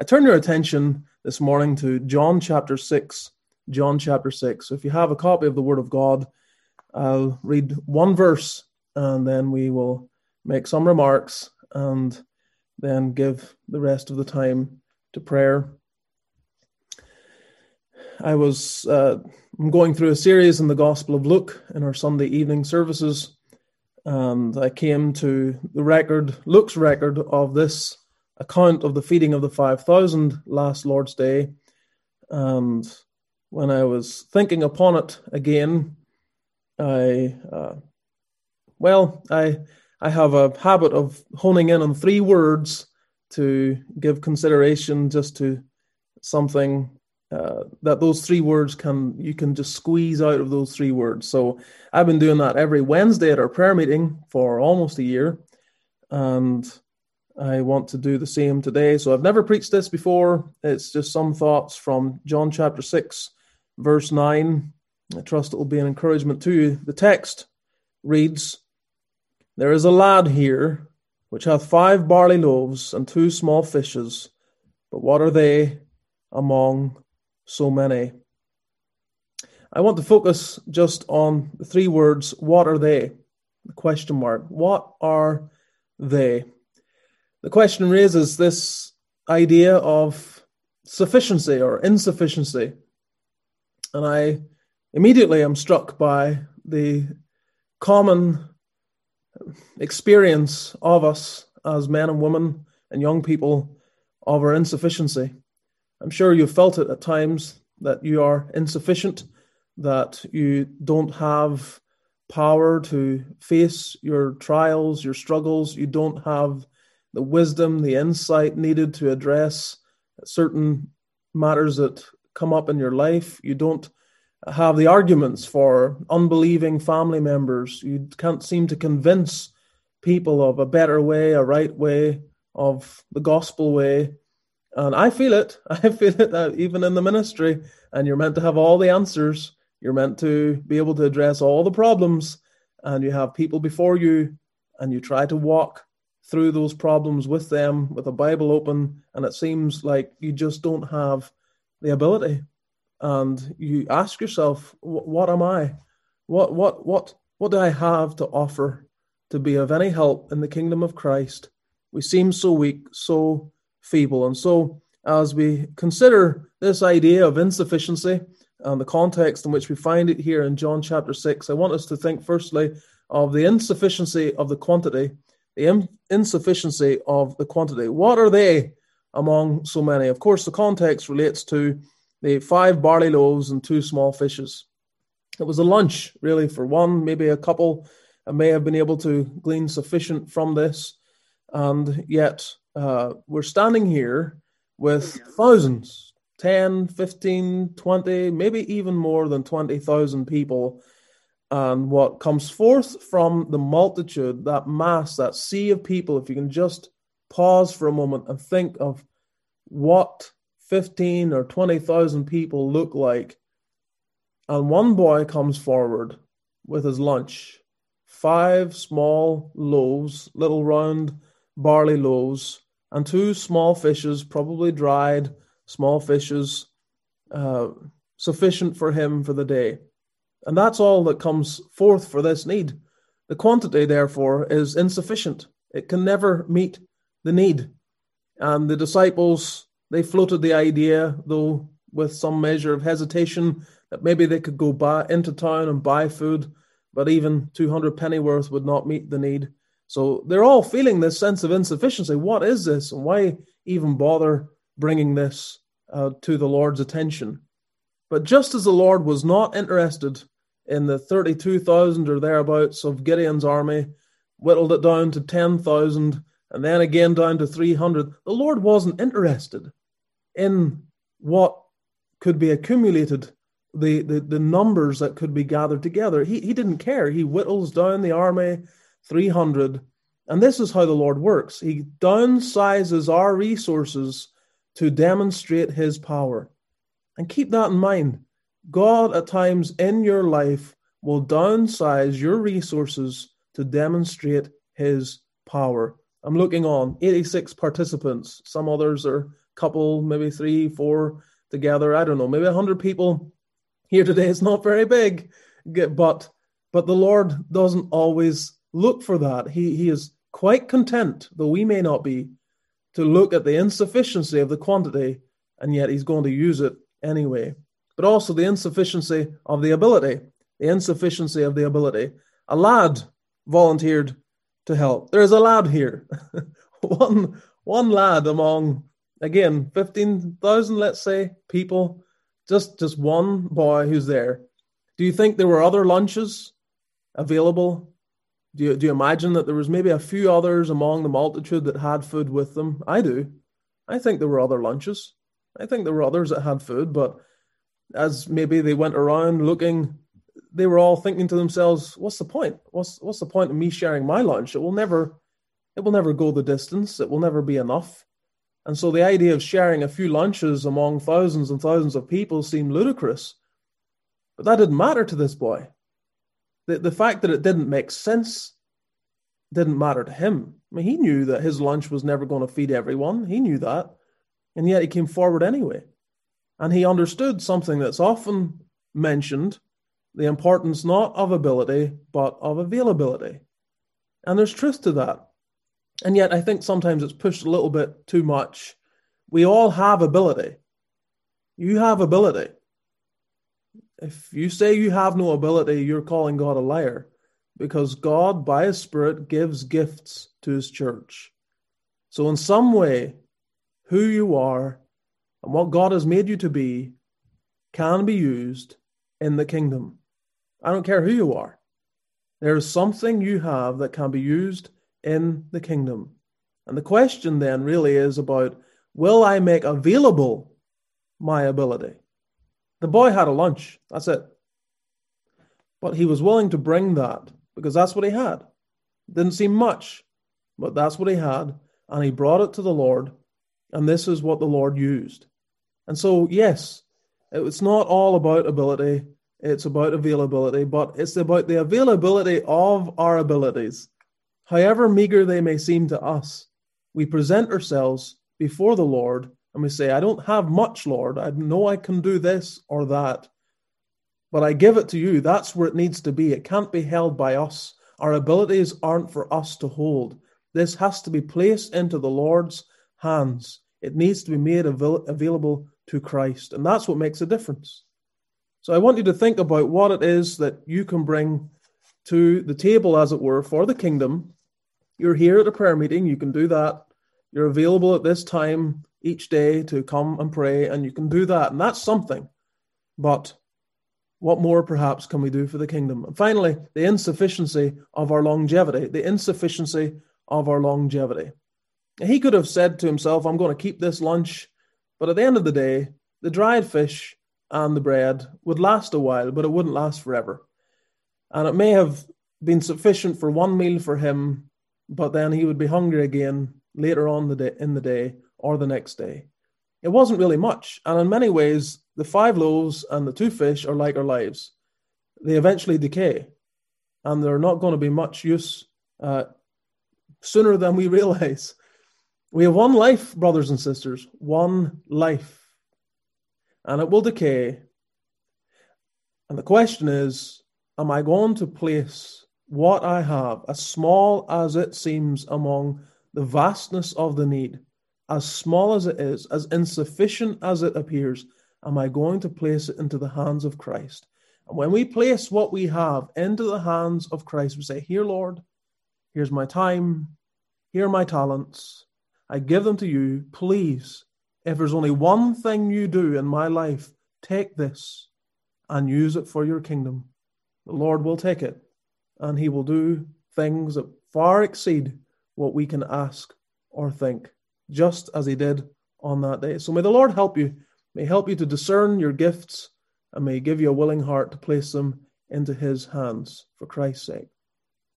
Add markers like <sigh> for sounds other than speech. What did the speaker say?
I turn your attention this morning to John chapter 6. John chapter 6. So if you have a copy of the Word of God, I'll read one verse and then we will make some remarks and then give the rest of the time to prayer. I was uh, going through a series in the Gospel of Luke in our Sunday evening services, and I came to the record, Luke's record of this account of the feeding of the 5,000 last Lord's Day. And when I was thinking upon it again, I, uh, well, I, I have a habit of honing in on three words to give consideration just to something uh, that those three words can you can just squeeze out of those three words. So I've been doing that every Wednesday at our prayer meeting for almost a year, and I want to do the same today. So I've never preached this before. It's just some thoughts from John chapter 6, verse 9. I trust it will be an encouragement to you. The text reads There is a lad here which hath five barley loaves and two small fishes, but what are they among so many? I want to focus just on the three words what are they? The question mark. What are they? The question raises this idea of sufficiency or insufficiency. And I immediately am struck by the common experience of us as men and women and young people of our insufficiency. I'm sure you've felt it at times that you are insufficient, that you don't have power to face your trials, your struggles, you don't have the wisdom, the insight needed to address certain matters that come up in your life. You don't have the arguments for unbelieving family members. You can't seem to convince people of a better way, a right way, of the gospel way. And I feel it. <laughs> I feel it even in the ministry, and you're meant to have all the answers. You're meant to be able to address all the problems, and you have people before you, and you try to walk through those problems with them with a Bible open, and it seems like you just don't have the ability. And you ask yourself, what am I? What what what what do I have to offer to be of any help in the kingdom of Christ? We seem so weak, so feeble. And so as we consider this idea of insufficiency and the context in which we find it here in John chapter 6, I want us to think firstly of the insufficiency of the quantity the insufficiency of the quantity. What are they among so many? Of course, the context relates to the five barley loaves and two small fishes. It was a lunch, really, for one, maybe a couple may have been able to glean sufficient from this. And yet, uh, we're standing here with thousands 10, 15, 20, maybe even more than 20,000 people and what comes forth from the multitude, that mass, that sea of people, if you can just pause for a moment and think of what 15 or 20,000 people look like. And one boy comes forward with his lunch five small loaves, little round barley loaves, and two small fishes, probably dried small fishes, uh, sufficient for him for the day. And that's all that comes forth for this need. The quantity, therefore, is insufficient. It can never meet the need. And the disciples, they floated the idea, though with some measure of hesitation, that maybe they could go buy, into town and buy food, but even 200 pennyworth would not meet the need. So they're all feeling this sense of insufficiency. What is this? And why even bother bringing this uh, to the Lord's attention? But just as the Lord was not interested in the 32,000 or thereabouts of Gideon's army, whittled it down to 10,000, and then again down to 300, the Lord wasn't interested in what could be accumulated, the, the, the numbers that could be gathered together. He, he didn't care. He whittles down the army 300. And this is how the Lord works He downsizes our resources to demonstrate His power. And keep that in mind. God, at times in your life, will downsize your resources to demonstrate His power. I'm looking on 86 participants. Some others are a couple, maybe three, four together. I don't know, maybe a hundred people here today. It's not very big, but but the Lord doesn't always look for that. He he is quite content, though we may not be, to look at the insufficiency of the quantity, and yet He's going to use it anyway. But also the insufficiency of the ability, the insufficiency of the ability. A lad volunteered to help. There is a lad here, <laughs> one one lad among again fifteen thousand, let's say, people. Just just one boy who's there. Do you think there were other lunches available? Do you, do you imagine that there was maybe a few others among the multitude that had food with them? I do. I think there were other lunches. I think there were others that had food, but as maybe they went around looking they were all thinking to themselves, "What's the point? What's what's the point of me sharing my lunch? It will never, it will never go the distance. It will never be enough." And so the idea of sharing a few lunches among thousands and thousands of people seemed ludicrous. But that didn't matter to this boy. The the fact that it didn't make sense didn't matter to him. I mean, he knew that his lunch was never going to feed everyone. He knew that. And yet he came forward anyway. And he understood something that's often mentioned the importance not of ability, but of availability. And there's truth to that. And yet, I think sometimes it's pushed a little bit too much. We all have ability. You have ability. If you say you have no ability, you're calling God a liar because God, by His Spirit, gives gifts to His church. So, in some way, who you are and what God has made you to be can be used in the kingdom. I don't care who you are. There is something you have that can be used in the kingdom. And the question then really is about will I make available my ability? The boy had a lunch, that's it. But he was willing to bring that because that's what he had. Didn't seem much, but that's what he had. And he brought it to the Lord, and this is what the Lord used. And so, yes, it's not all about ability. It's about availability, but it's about the availability of our abilities. However meager they may seem to us, we present ourselves before the Lord and we say, I don't have much, Lord. I know I can do this or that, but I give it to you. That's where it needs to be. It can't be held by us. Our abilities aren't for us to hold. This has to be placed into the Lord's hands. It needs to be made avail- available to Christ. And that's what makes a difference. So I want you to think about what it is that you can bring to the table, as it were, for the kingdom. You're here at a prayer meeting, you can do that. You're available at this time each day to come and pray, and you can do that. And that's something. But what more perhaps can we do for the kingdom? And finally, the insufficiency of our longevity, the insufficiency of our longevity. He could have said to himself, I'm going to keep this lunch, but at the end of the day, the dried fish and the bread would last a while, but it wouldn't last forever. And it may have been sufficient for one meal for him, but then he would be hungry again later on the day, in the day or the next day. It wasn't really much. And in many ways, the five loaves and the two fish are like our lives. They eventually decay, and they're not going to be much use uh, sooner than we <laughs> realize. We have one life, brothers and sisters, one life and it will decay. And the question is Am I going to place what I have, as small as it seems among the vastness of the need, as small as it is, as insufficient as it appears, am I going to place it into the hands of Christ? And when we place what we have into the hands of Christ, we say, Here, Lord, here's my time, here are my talents. I give them to you. Please if there's only one thing you do in my life, take this and use it for your kingdom. The Lord will take it and he will do things that far exceed what we can ask or think, just as he did on that day. So may the Lord help you, may help you to discern your gifts, and may give you a willing heart to place them into his hands for Christ's sake.